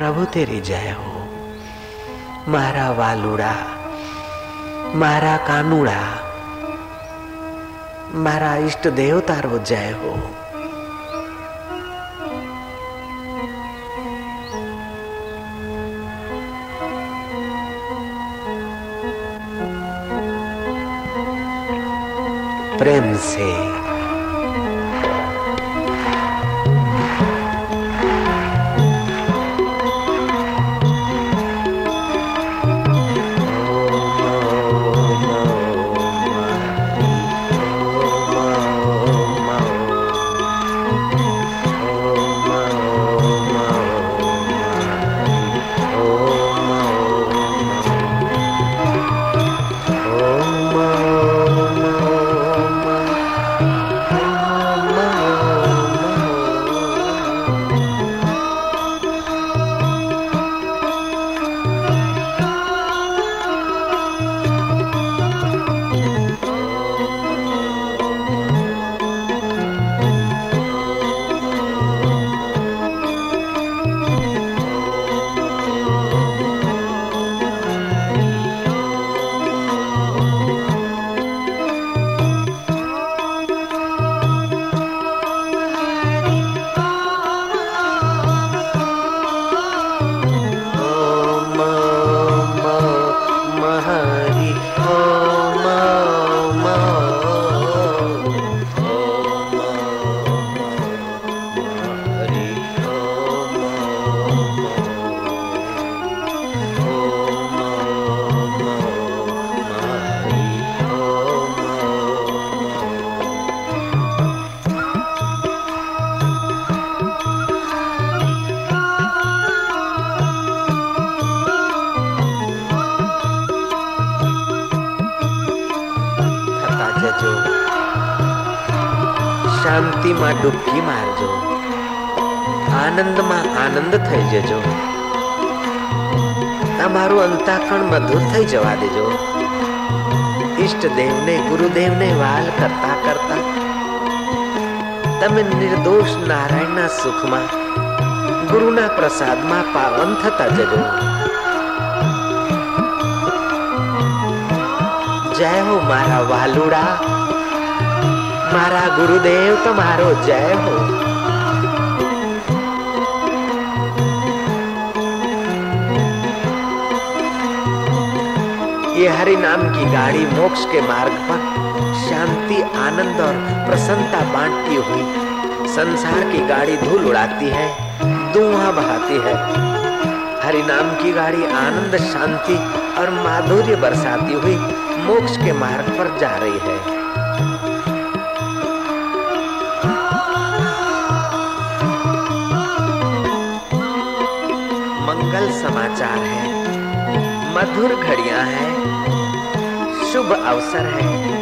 પ્રભુ તેરી જય હો મારા વાલુડા મારા કાનુડા મારા ઈષ્ટ દેવ તારો જય હો प्रेम से શાંતિમાં ડૂબકી મારજો. આનંદમાં આનંદ થઈ જજો. તમારું અંતાકણ મધુર થઈ જવા દેજો. ઈષ્ટ દેવને, ગુરુદેવને વાલ કરતા કરતા તમે નિર્દોષ નારાયણના સુખમાં, ગુરુના પ્રસાદમાં પાવન થતા જજો. જય હો મારા વાલુડા. મારા ગુરુદેવ તમારો જય હો ये हरि नाम की गाड़ी मोक्ष के मार्ग पर शांति आनंद और प्रसन्नता बांटती हुई संसार की गाड़ी धूल उड़ाती है धुआं बहाती है हरि नाम की गाड़ी आनंद शांति और माधुर्य बरसाती हुई मोक्ष के मार्ग पर जा रही है मंगल समाचार है। मधुर घड़िया है। शुभ अवसर है।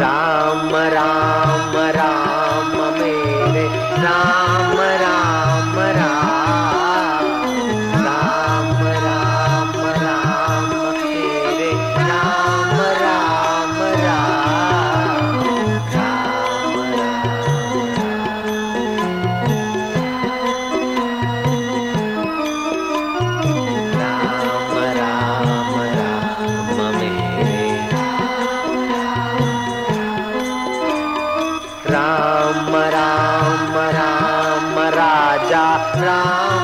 राम राम। राम राम राम राजा राम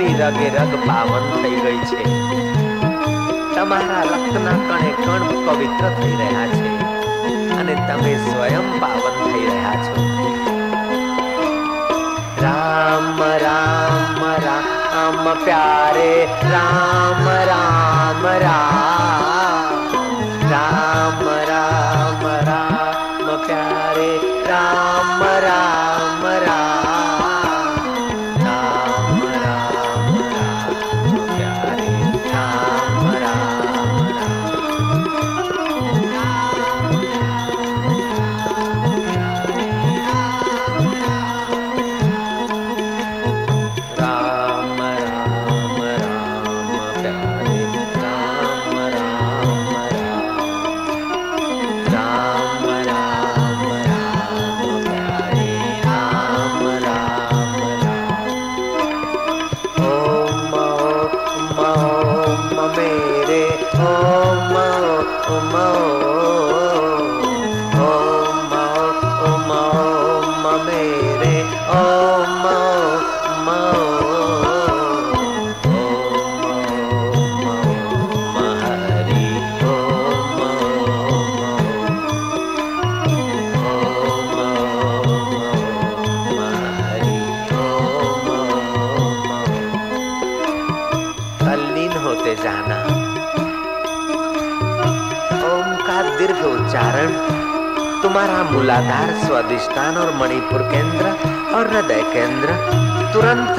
તમારી રગે રગ પાવન થઈ ગઈ છે. તમારા રક્તના કણે કણ પવિત્ર થઈ રહ્યા છે અને તમે સ્વયં પાવન થઈ રહ્યા છો. રામ રામ રામ, પ્યારે, રામ રામ રામ રામ मूलाधार स्वादिष्टान और मणिपुर केंद्र और हृदय केंद्र तुरंत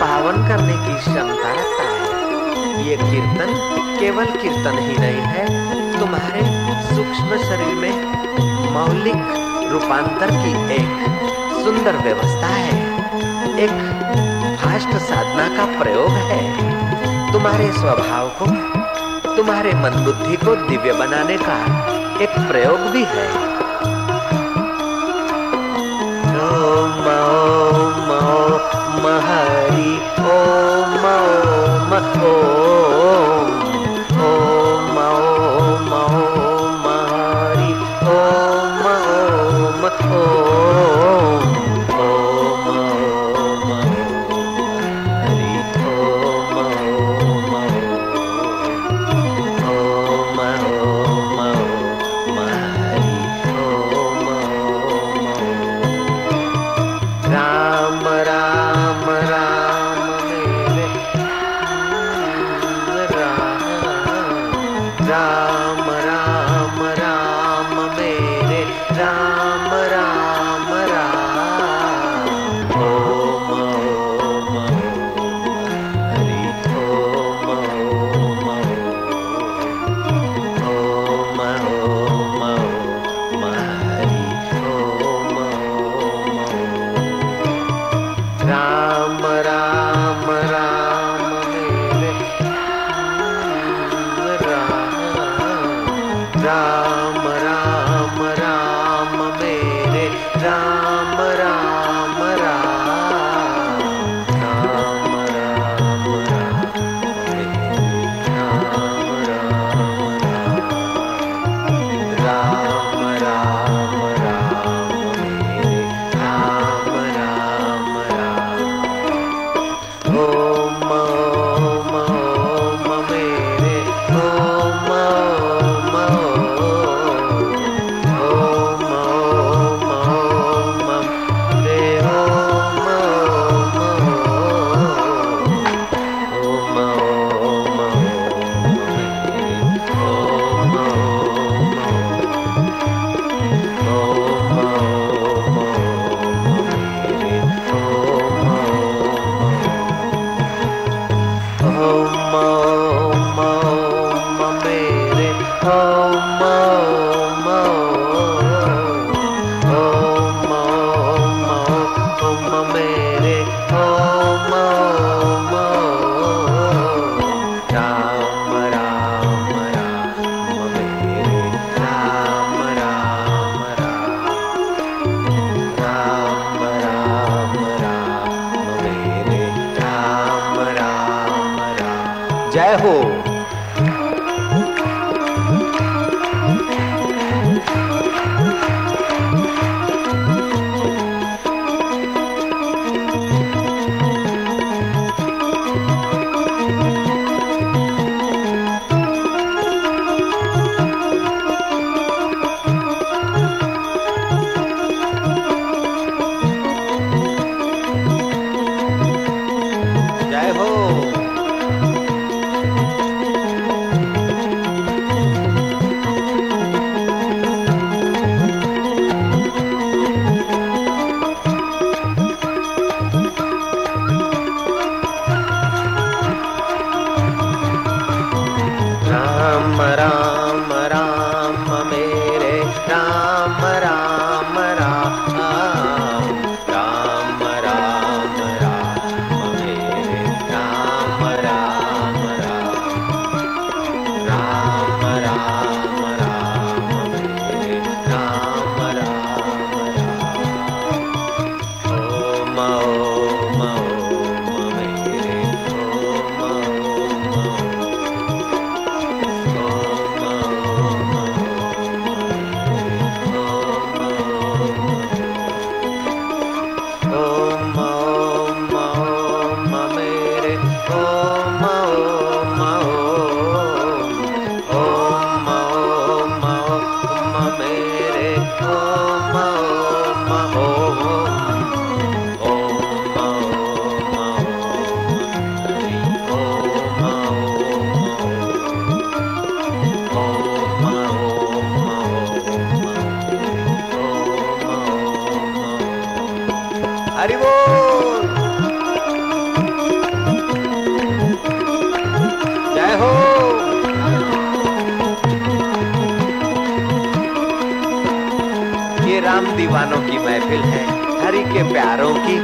पावन करने की क्षमता रखता है। ये कीर्तन केवल कीर्तन ही नहीं है, तुम्हारे सूक्ष्म शरीर में मौलिक रूपांतर की एक सुंदर व्यवस्था है। एक फास्ट साधना का प्रयोग है। तुम्हारे स्वभाव को, तुम्हारे मन बुद्धि को दिव्य बनाने का एक प्रयोग भी है। Ram. हो दीवानों की महफिल है। हरि के प्यारों की,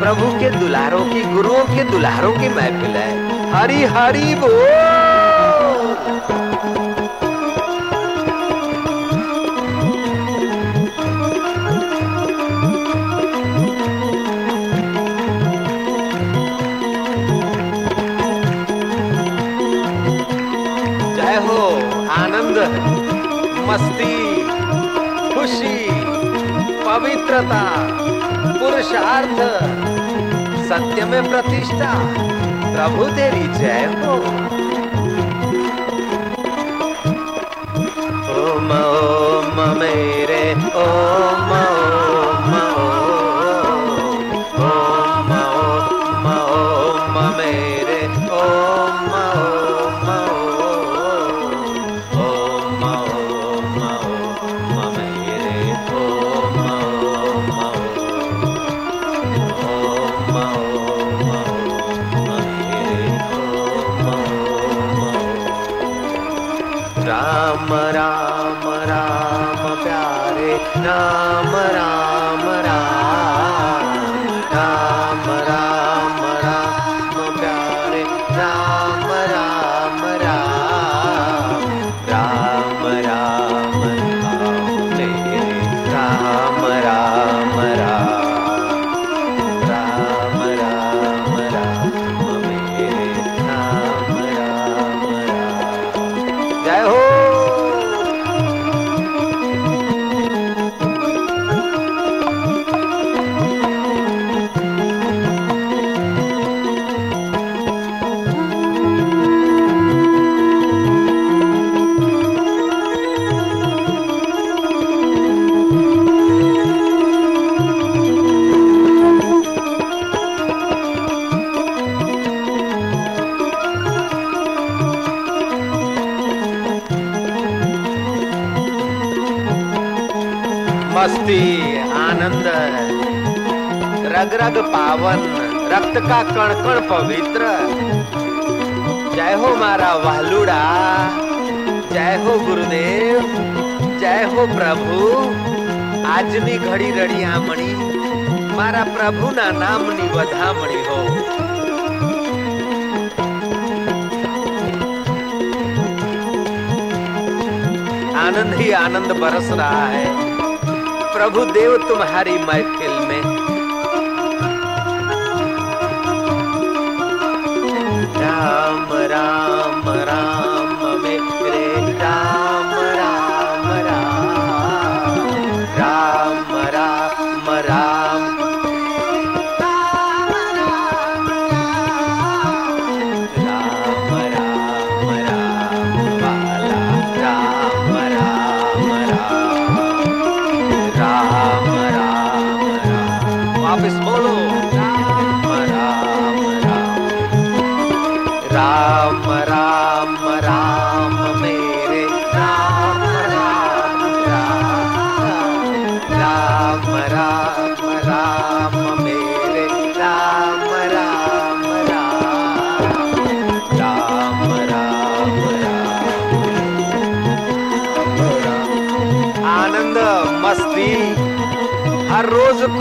प्रभु के दुलारों की, गुरुओं के दुलारों की महफिल है। हरी हरी बोल। पवित्रता पुरुषार्थ सत्य में प्रतिष्ठा। प्रभु तेरी जय हो। ओम ओम मेरे ओम। राम राम राम प्यारे। राम राम राम। रग रग पावन रक्त का कण कण पवित्र जय हो मारा वालुड़ा जय हो गुरुदेव जय हो प्रभु આજની ઘડી રડિયામણી મારા પ્રભુના નામની વધામણી હો आनंद ही आनंद बरस रहा है प्रभु देव तुम्हारी महफिल राम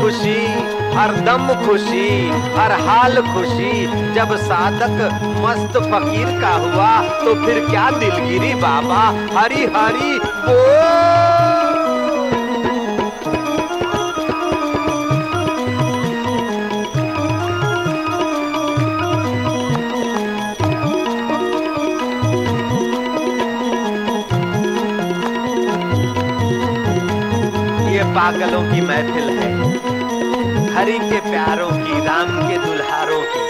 खुशी, हर दम खुशी, हर हाल खुशी। जब साधक मस्त फकीर का हुआ तो फिर क्या दिलगिरी बाबा? हरी हरी ओ पागलों की महफिल है। हरि के प्यारों की, राम के दुल्हारों की।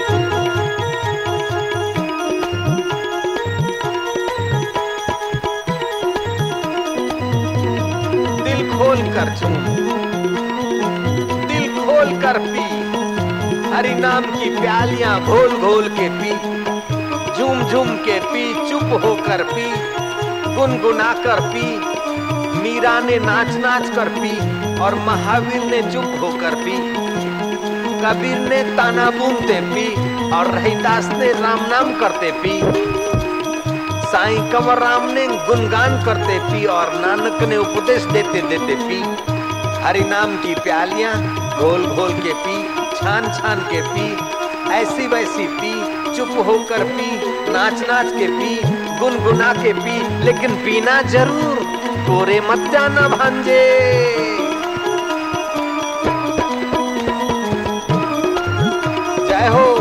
दिल खोल कर चूम, दिल खोल कर पी। हरि नाम की प्यालियाँ घोल घोल के पी, झूम झूम के पी, चुप होकर पी गुनगुना कर पी, मीरा ने नाच नाच कर पी, और महावीर ने चुप होकर पी। कबीर ने ताना बूंदते पी, और रहीदास ने राम नाम करते पी। साईं कंवर राम ने गुणगान करते पी, और नानक ने उपदेश देते देते पी। हरि नाम की प्यालियाँ घोल घोल के पी, छान छान के पी। ऐसी वैसी पी, चुप होकर पी, नाच नाच के पी, गुनगुना के पी। लेकिन पीना ज़रूर, कोरे मत जाना भांजे। ferro.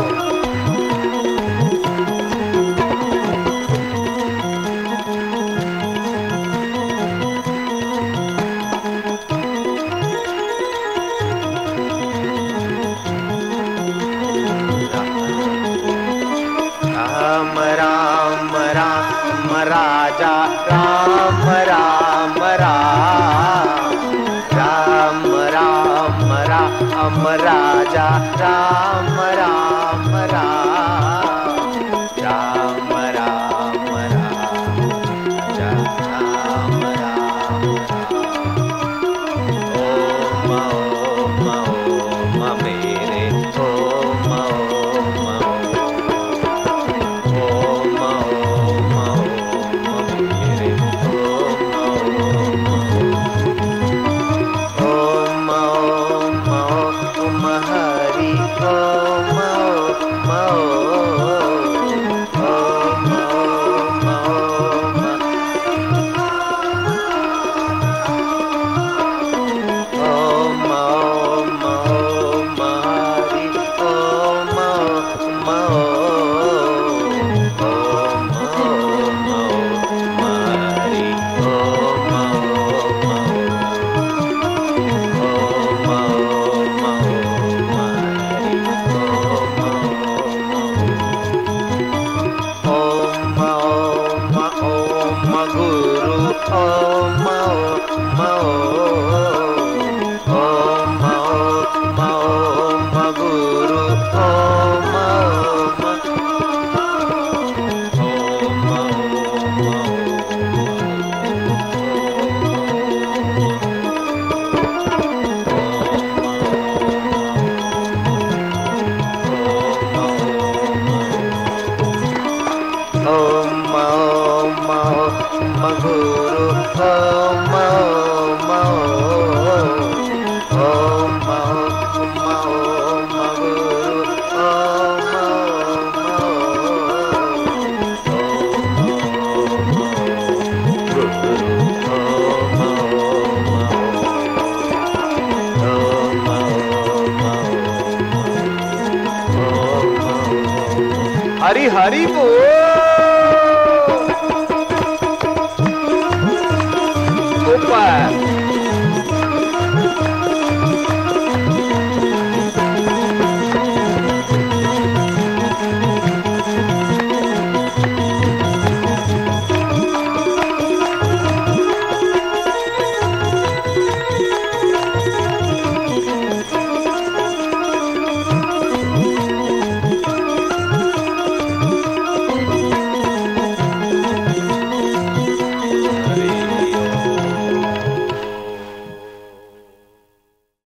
हरी हरी बोल।